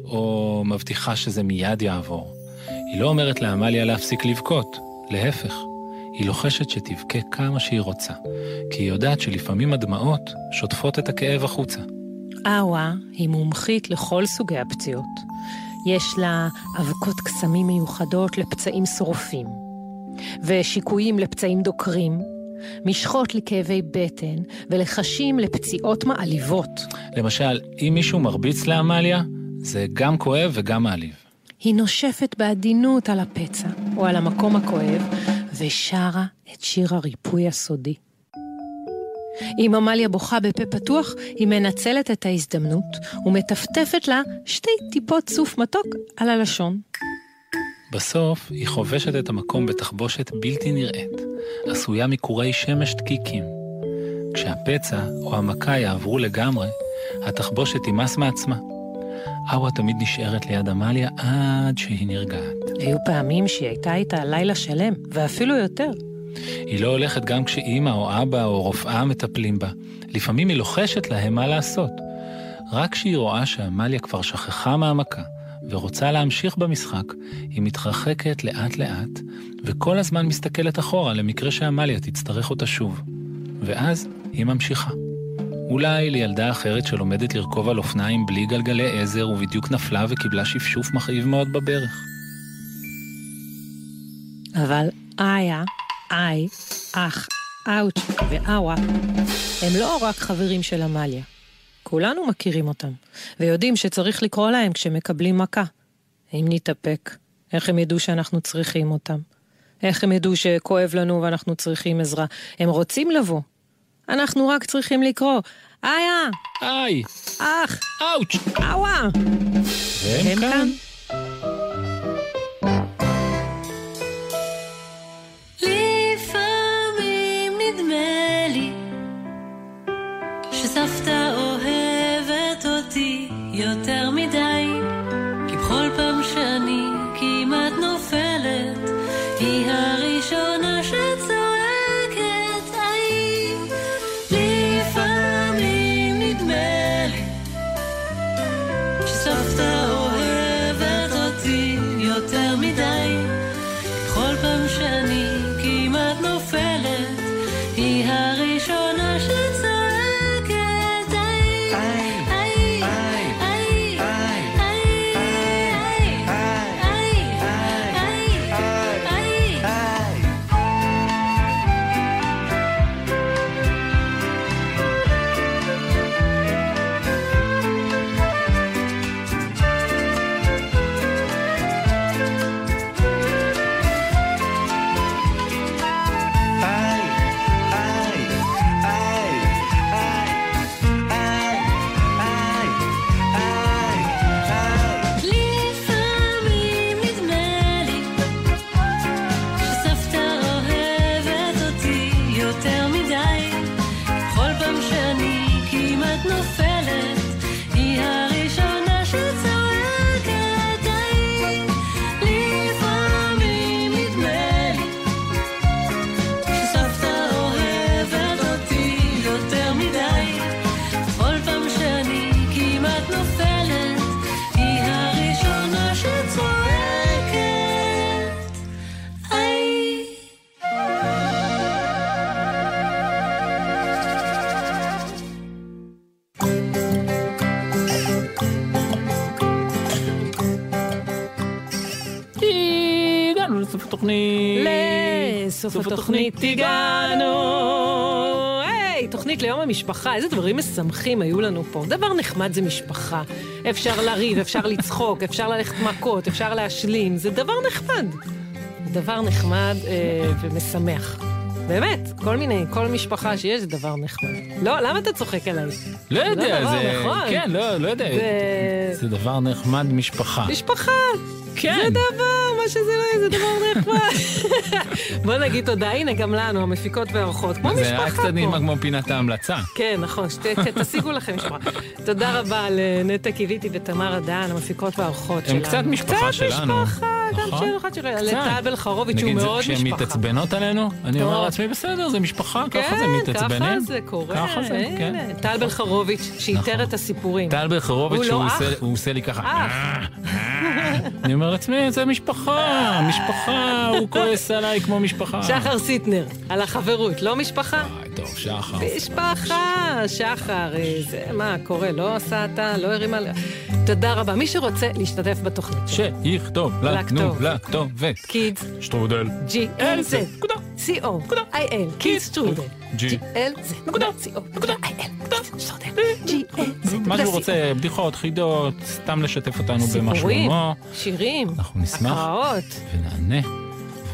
או מבטיחה שזה מיד יעבור. היא לא אומרת לעמליה להפסיק לבכות, להפך. היא לוחשת שתבכה כמה שהיא רוצה, כי היא יודעת שלפעמים הדמעות שוטפות את הכאב החוצה. אאווה היא מומחית לכל סוגי הפציעות. יש לה אבקות קסמים מיוחדות לפצעים שורפים, ושיקויים לפצעים דוקרים, משחות לכאבי בטן ולחשים לפציעות מעליבות. למשל, אם מישהו מרביץ לעמליה, זה גם כואב וגם מעליב. היא נושפת בעדינות על הפצע או על המקום הכואב, ושרה את שיר הריפוי הסודי. אם עמליה בוכה בפה פתוח, היא מנצלת את ההזדמנות ומטפטפת לה שתי טיפות צוף מתוק על הלשון. בסוף היא חובשת את המקום בתחבושת בלתי נראית, עשויה מקורי שמש דקיקים. כשהפצע או המכה יעברו לגמרי, התחבושת תימס מעצמה. אווה תמיד נשארת ליד עמליה עד שהיא נרגעת. היו פעמים שהיא הייתה איתה לילה שלם, ואפילו יותר. היא לא הולכת גם כשאימא או אבא או רופאה מטפלים בה. לפעמים היא לוחשת להם מה לעשות. רק כשהיא רואה שעמליה כבר שכחה מהמכה ורוצה להמשיך במשחק, היא מתרחקת לאט-לאט, וכל הזמן מסתכלת אחורה למקרה שעמליה תצטרך אותה שוב. ואז היא ממשיכה. אולי לילדה אחרת שלומדת לרכוב על אופניים בלי גלגלי עזר ובדיוק נפלה וקיבלה שפשוף מכאיב מאוד בברך. אבל איה, איי, אח, אאוץ' ואאווה הם לא רק חברים של עמליה. כולנו מכירים אותם, ויודעים שצריך לקרוא להם כשמקבלים מכה. אם נתאפק, איך הם ידעו שאנחנו צריכים אותם? איך הם ידעו שכואב לנו ואנחנו צריכים עזרה? הם רוצים לבוא. אנחנו רק צריכים לקרוא, איה! איי! אח! אאוץ'! אאווה! והם כאן. לפעמים נדמה לי שסבתא אוהבת אותי יותר מדי סוף התוכנית הגענו. היי, תוכנית ליום המשפחה, איזה דברים משמחים היו לנו פה. דבר נחמד זה משפחה. אפשר לריב, אפשר לצחוק, אפשר ללכת מכות, אפשר להשלים, זה דבר נחמד. דבר נחמד אה, ומשמח. באמת, כל מיני, כל משפחה שיש זה דבר נחמד. לא, למה אתה צוחק עליי? לא יודע, דבר זה... נכון. כן, לא, לא יודע. זה- זה דבר נחמד משפחה. משפחה. כן. זה דבר, שזה לא יהיה, זה דבר נחמד. בוא נגיד תודה, הנה גם לנו, המפיקות והאורחות, כמו זה משפחה פה. קצת נשמע כמו פינת ההמלצה. כן, נכון, ת- תשיגו לכם משפחה. תודה רבה לנטע קיוויתי ותמר אדן, המפיקות והאורחות שלנו. הם קצת משפחה שלנו. קצת משפחה, גם נכון. של אחד. קצת. לטל בלחרוביץ' שהוא נגיד, זה- מאוד כשהן משפחה. מתעצבנות עלינו, אני אומר. לעצמי, בסדר, זה משפחה, ככה זה כן, מתעצבנים. ככה זה קורה, זה, כן. הנה, טל בלחרוביץ', שאיתר את הסיפורים. טל בחרוביץ', הוא לא עושה-? הוא לי ככה. אח. אני אומר לעצמי, זה משפחה, משפחה, הוא כועס עליי כמו משפחה. שחר סיטנר, על החברות, לא משפחה? טוב, שחר. משפחה, שחר, אה, זה מה קורה, לא עשה אתה, לא הרימה... תודה רבה. מי שרוצה להשתתף בתוכנית. שיכתוב לנו לכתוב. לכתובת. קידס. שטרודל. G-L-Z. C-O-I-L. קידס שטרודל. G. G-L-Z. נקודה. C-O-I-L. G-L-Z. מה שהוא רוצה, בדיחות, חידות, סתם לשתף אותנו במה סיפורים, שלמה. שירים, אנחנו נשמח. הקראות. ונענה.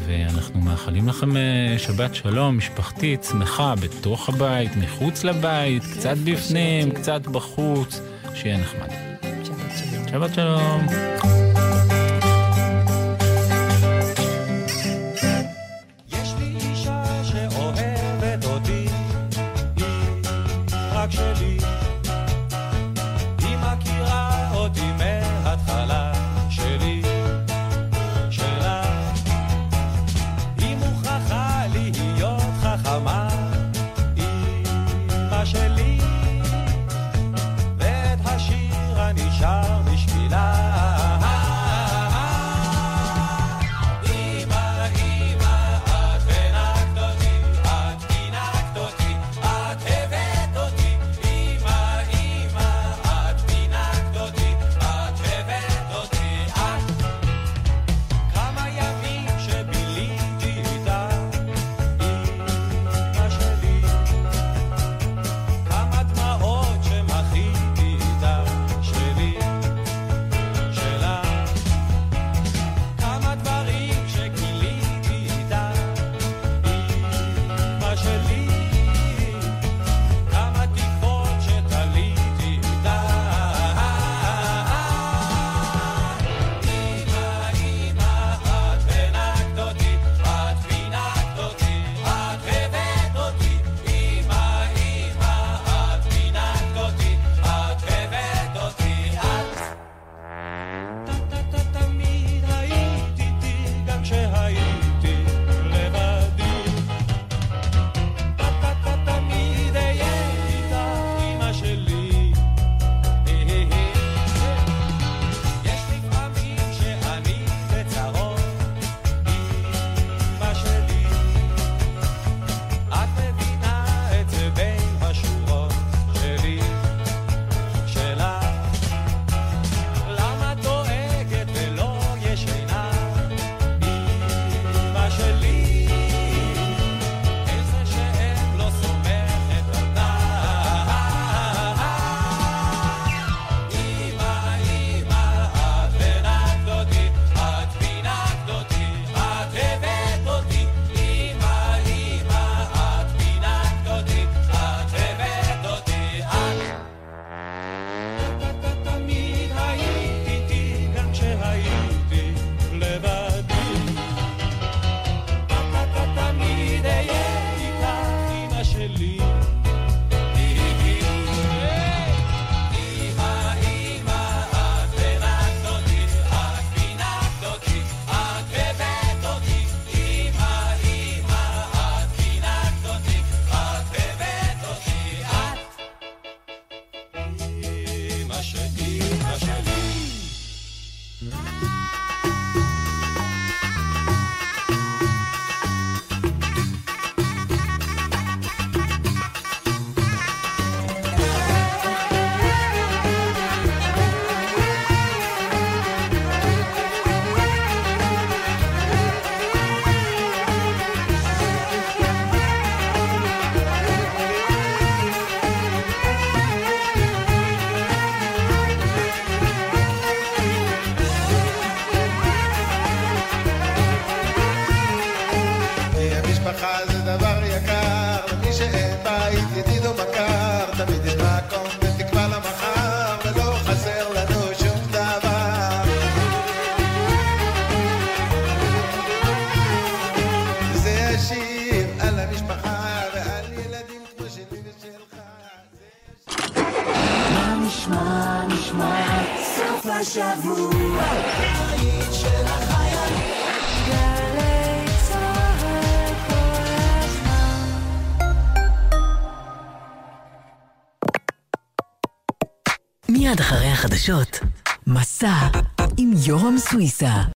ואנחנו מאחלים לכם אה, שבת שלום, משפחתית, שמחה, בתוך הבית, מחוץ לבית, קצת בפנים, קצת בחוץ, שיהיה נחמד. שבת שלום. יש